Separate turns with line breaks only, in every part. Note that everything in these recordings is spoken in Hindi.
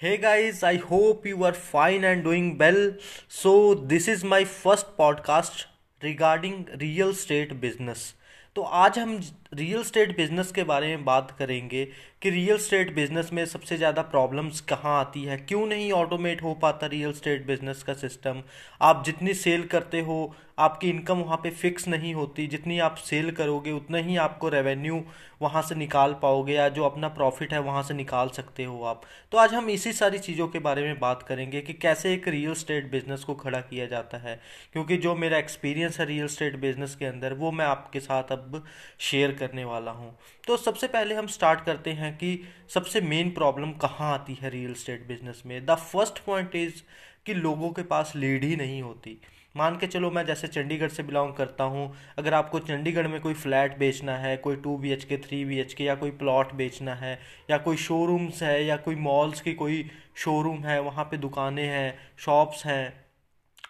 Hey guys, I hope you are fine and doing well. So, this is my first podcast regarding real estate business. तो आज हम रियल स्टेट बिज़नेस के बारे में बात करेंगे कि रियल स्टेट बिज़नेस में सबसे ज़्यादा प्रॉब्लम्स कहाँ आती है क्यों नहीं ऑटोमेट हो पाता रियल स्टेट बिज़नेस का सिस्टम आप जितनी सेल करते हो आपकी इनकम वहाँ पे फिक्स नहीं होती। जितनी आप सेल करोगे, उतना ही आपको रेवेन्यू वहाँ से निकाल पाओगे या जो अपना प्रॉफिट है वहाँ से निकाल सकते हो आप। तो आज हम इसी सारी चीज़ों के बारे में बात करेंगे कि कैसे एक रियल स्टेट बिज़नेस को खड़ा किया जाता है। क्योंकि जो मेरा एक्सपीरियंस है रियल स्टेट बिज़नेस के अंदर, वो मैं आपके साथ अब शेयर करने वाला हूँ। तो सबसे पहले हम स्टार्ट करते हैं कि सबसे मेन प्रॉब्लम कहाँ आती है रियल स्टेट बिज़नेस में? द फ़र्स्ट पॉइंट इज़ कि लोगों के पास लीड ही नहीं होती। मान के चलो मैं जैसे चंडीगढ़ से बिलोंग करता हूँ, अगर आपको चंडीगढ़ में कोई फ्लैट बेचना है, कोई two B H K three B H K या कोई प्लॉट बेचना है, या कोई शोरूम्स है, या कोई मॉल्स की कोई शोरूम है, वहाँ पे दुकानें हैं शॉप्स हैं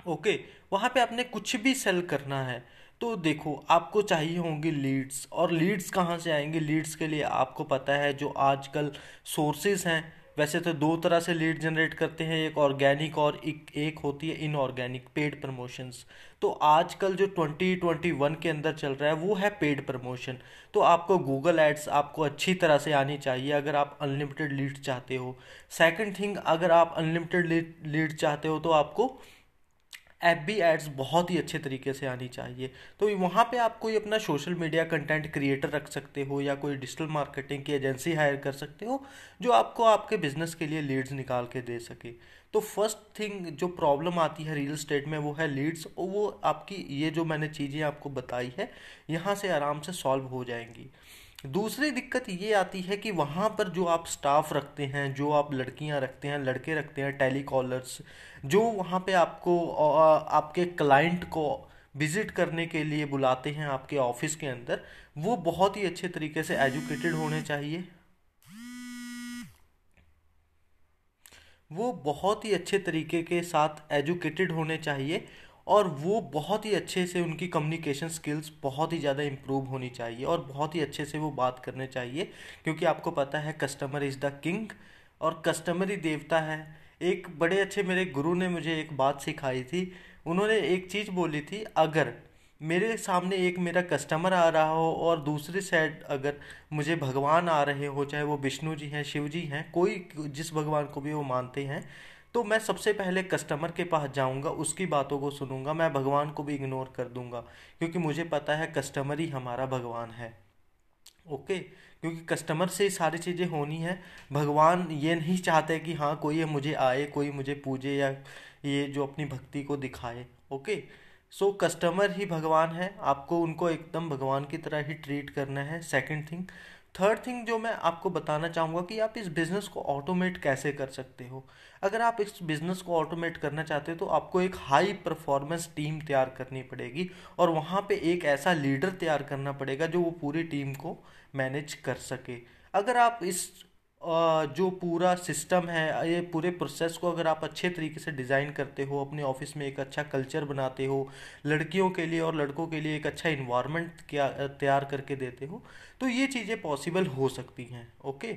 ओके वहाँ पे आपने कुछ भी सेल करना है तो देखो, आपको चाहिए होंगी लीड्स और लीड्स कहाँ से आएँगे? लीड्स के लिए आपको पता है जो आजकल सोर्सेज हैं वैसे तो दो तरह से लीड जनरेट करते हैं, एक ऑर्गेनिक और एक एक होती है इनऑर्गेनिक पेड प्रमोशंस तो आजकल जो 2021 के अंदर चल रहा है, वो है पेड प्रमोशन तो आपको गूगल एड्स आपको अच्छी तरह से आनी चाहिए अगर आप अनलिमिटेड लीड चाहते हो. सेकंड थिंग अगर आप अनलिमिटेड लीड चाहते हो तो आपको एफ़ बी एड्स बहुत ही अच्छे तरीके से आनी चाहिए। तो वहाँ पे आप कोई अपना सोशल मीडिया कंटेंट क्रिएटर रख सकते हो या कोई डिजिटल मार्केटिंग की एजेंसी हायर कर सकते हो, जो आपको आपके बिज़नेस के लिए लीड्स निकाल के दे सके। तो फ़र्स्ट थिंग जो प्रॉब्लम आती है रियल स्टेट में, वो है लीड्स। और वो आपकी, ये जो मैंने चीज़ें आपको बताई है, यहाँ से आराम से सॉल्व हो जाएँगी। दूसरी दिक्कत ये आती है कि वहाँ पर जो आप स्टाफ रखते हैं, जो आप लड़कियाँ रखते हैं, लड़के रखते हैं टेली कॉलर्स जो वहाँ पे आपको आपके क्लाइंट को विज़िट करने के लिए बुलाते हैं आपके ऑफ़िस के अंदर, वो बहुत ही अच्छे तरीके से एजुकेटेड होने चाहिए। वो बहुत ही अच्छे तरीके के साथ एजुकेटेड होने चाहिए। और वो बहुत ही अच्छे से उनकी कम्युनिकेशन स्किल्स बहुत ही ज़्यादा इम्प्रूव होनी चाहिए और बहुत ही अच्छे से वो बात करने चाहिए, क्योंकि आपको पता है कस्टमर इज़ द किंग और कस्टमर ही देवता है। एक बड़े अच्छे मेरे गुरु ने मुझे एक बात सिखाई थी, उन्होंने एक चीज़ बोली थी, अगर मेरे सामने एक मेरा कस्टमर आ रहा हो और दूसरी साइड अगर मुझे भगवान आ रहे हो, चाहे वो विष्णु जी हैं, शिव जी हैं, कोई जिस भगवान को भी वो मानते हैं तो मैं सबसे पहले कस्टमर के पास जाऊँगा, उसकी बातों को सुनूँगा, मैं भगवान को भी इग्नोर कर दूँगा, क्योंकि मुझे पता है कस्टमर ही हमारा भगवान है। ओके क्योंकि कस्टमर से सारी चीज़ें होनी है, भगवान ये नहीं चाहते कि हाँ कोई मुझे आए, कोई मुझे पूजे या ये जो अपनी भक्ति को दिखाए। ओके सो कस्टमर ही भगवान है, आपको उनको एकदम भगवान की तरह ही ट्रीट करना है। सेकंड थिंग थर्ड थिंग जो मैं आपको बताना चाहूँगा कि आप इस बिज़नेस को ऑटोमेट कैसे कर सकते हो? अगर आप इस बिज़नेस को ऑटोमेट करना चाहते हो तो आपको एक हाई परफॉर्मेंस टीम तैयार करनी पड़ेगी और वहाँ पे एक ऐसा लीडर तैयार करना पड़ेगा जो वो पूरी टीम को मैनेज कर सके। अगर आप इस जो पूरा सिस्टम है, ये पूरे प्रोसेस को अगर आप अच्छे तरीके से डिज़ाइन करते हो, अपने ऑफ़िस में एक अच्छा कल्चर बनाते हो, लड़कियों के लिए और लड़कों के लिए एक अच्छा इन्वायरमेंट क्या, तैयार करके देते हो तो ये चीज़ें पॉसिबल हो सकती हैं ओके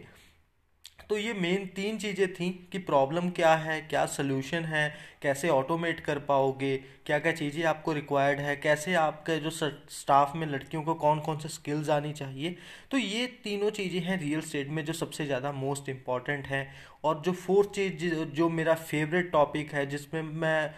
तो ये मेन तीन चीज़ें थी कि प्रॉब्लम क्या है, क्या सोल्यूशन है, कैसे ऑटोमेट कर पाओगे क्या क्या चीज़ें आपको रिक्वायर्ड है, कैसे आपके जो स्टाफ में लड़कियों को कौन कौन से स्किल्स आनी चाहिए। तो ये तीनों चीज़ें हैं रियल स्टेट में जो सबसे ज़्यादा मोस्ट इंपॉर्टेंट हैं। और जो फोर्थ चीज़, जो मेरा फेवरेट टॉपिक है, जिसमें मैं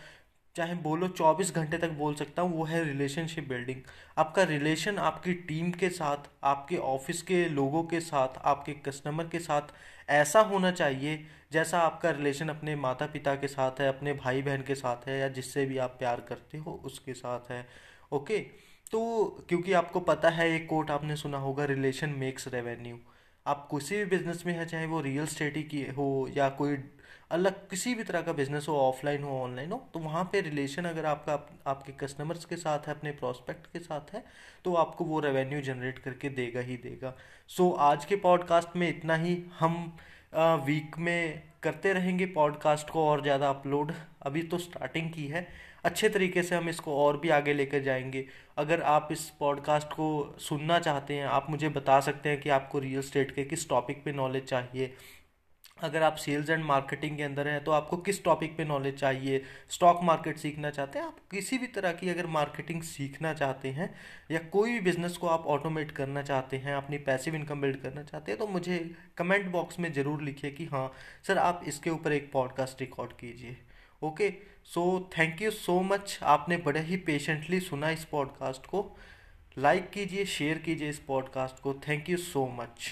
चाहे बोलो चौबीस घंटे तक बोल सकता हूँ, वो है रिलेशनशिप बिल्डिंग आपका रिलेशन आपकी टीम के साथ, आपके ऑफ़िस के लोगों के साथ, आपके कस्टमर के साथ ऐसा होना चाहिए जैसा आपका रिलेशन अपने माता पिता के साथ है, अपने भाई बहन के साथ है या जिससे भी आप प्यार करते हो, उसके साथ है। ओके तो क्योंकि आपको पता है, एक कोट आपने सुना होगा रिलेशन मेक्स रेवेन्यू आप किसी भी बिज़नेस में है चाहे वो रियल स्टेट ही की हो या कोई अलग किसी भी तरह का बिज़नेस हो ऑफलाइन हो ऑनलाइन हो तो वहाँ पे रिलेशन अगर आपका आप, आपके कस्टमर्स के साथ है अपने प्रोस्पेक्ट के साथ है तो आपको वो रेवेन्यू जनरेट करके देगा ही देगा। सो so, आज के पॉडकास्ट में इतना ही। हम वीक में करते रहेंगे पॉडकास्ट को और ज़्यादा अपलोड अभी तो स्टार्टिंग की है। अच्छे तरीके से हम इसको और भी आगे लेकर जाएँगे। अगर आप इस पॉडकास्ट को सुनना चाहते हैं, आप मुझे बता सकते हैं कि आपको रियल स्टेट के किस टॉपिक पे नॉलेज चाहिए। अगर आप सेल्स एंड मार्केटिंग के अंदर हैं तो आपको किस टॉपिक पे नॉलेज चाहिए? स्टॉक मार्केट सीखना चाहते हैं? आप किसी भी तरह की अगर मार्केटिंग सीखना चाहते हैं, या कोई भी बिज़नेस को आप ऑटोमेट करना चाहते हैं, अपनी पैसिव इनकम बिल्ड करना चाहते हैं तो मुझे कमेंट बॉक्स में ज़रूर लिखिए कि हाँ सर आप इसके ऊपर एक पॉडकास्ट रिकॉर्ड कीजिए। Okay so thank you so much आपने बड़े ही पेशेंटली सुना इस पॉडकास्ट को। लाइक कीजिए शेयर कीजिए इस पॉडकास्ट को। Thank you so much